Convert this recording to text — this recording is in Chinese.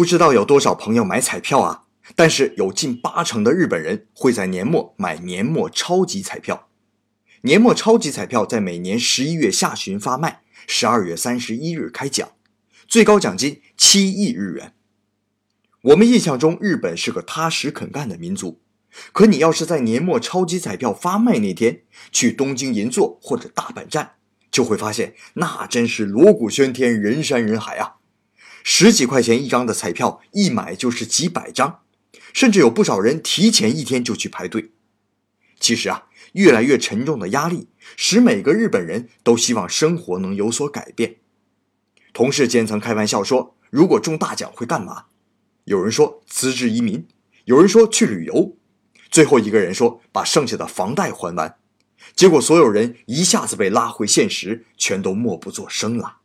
不知道有多少朋友买彩票啊？但是有近八成的日本人会在年末买年末超级彩票。年末超级彩票在每年十一月下旬发卖，十二月三十一日开奖，最高奖金七亿日元。我们印象中日本是个踏实肯干的民族，可你要是在年末超级彩票发卖那天去东京银座或者大阪站，就会发现那真是锣鼓喧天，人山人海啊！十几块钱一张的彩票，一买就是几百张，甚至有不少人提前一天就去排队。其实啊，越来越沉重的压力使每个日本人都希望生活能有所改变。同事间曾开玩笑说：“如果中大奖会干嘛？”有人说辞职移民，有人说去旅游，最后一个人说把剩下的房贷还完。结果所有人一下子被拉回现实，全都默不作声了。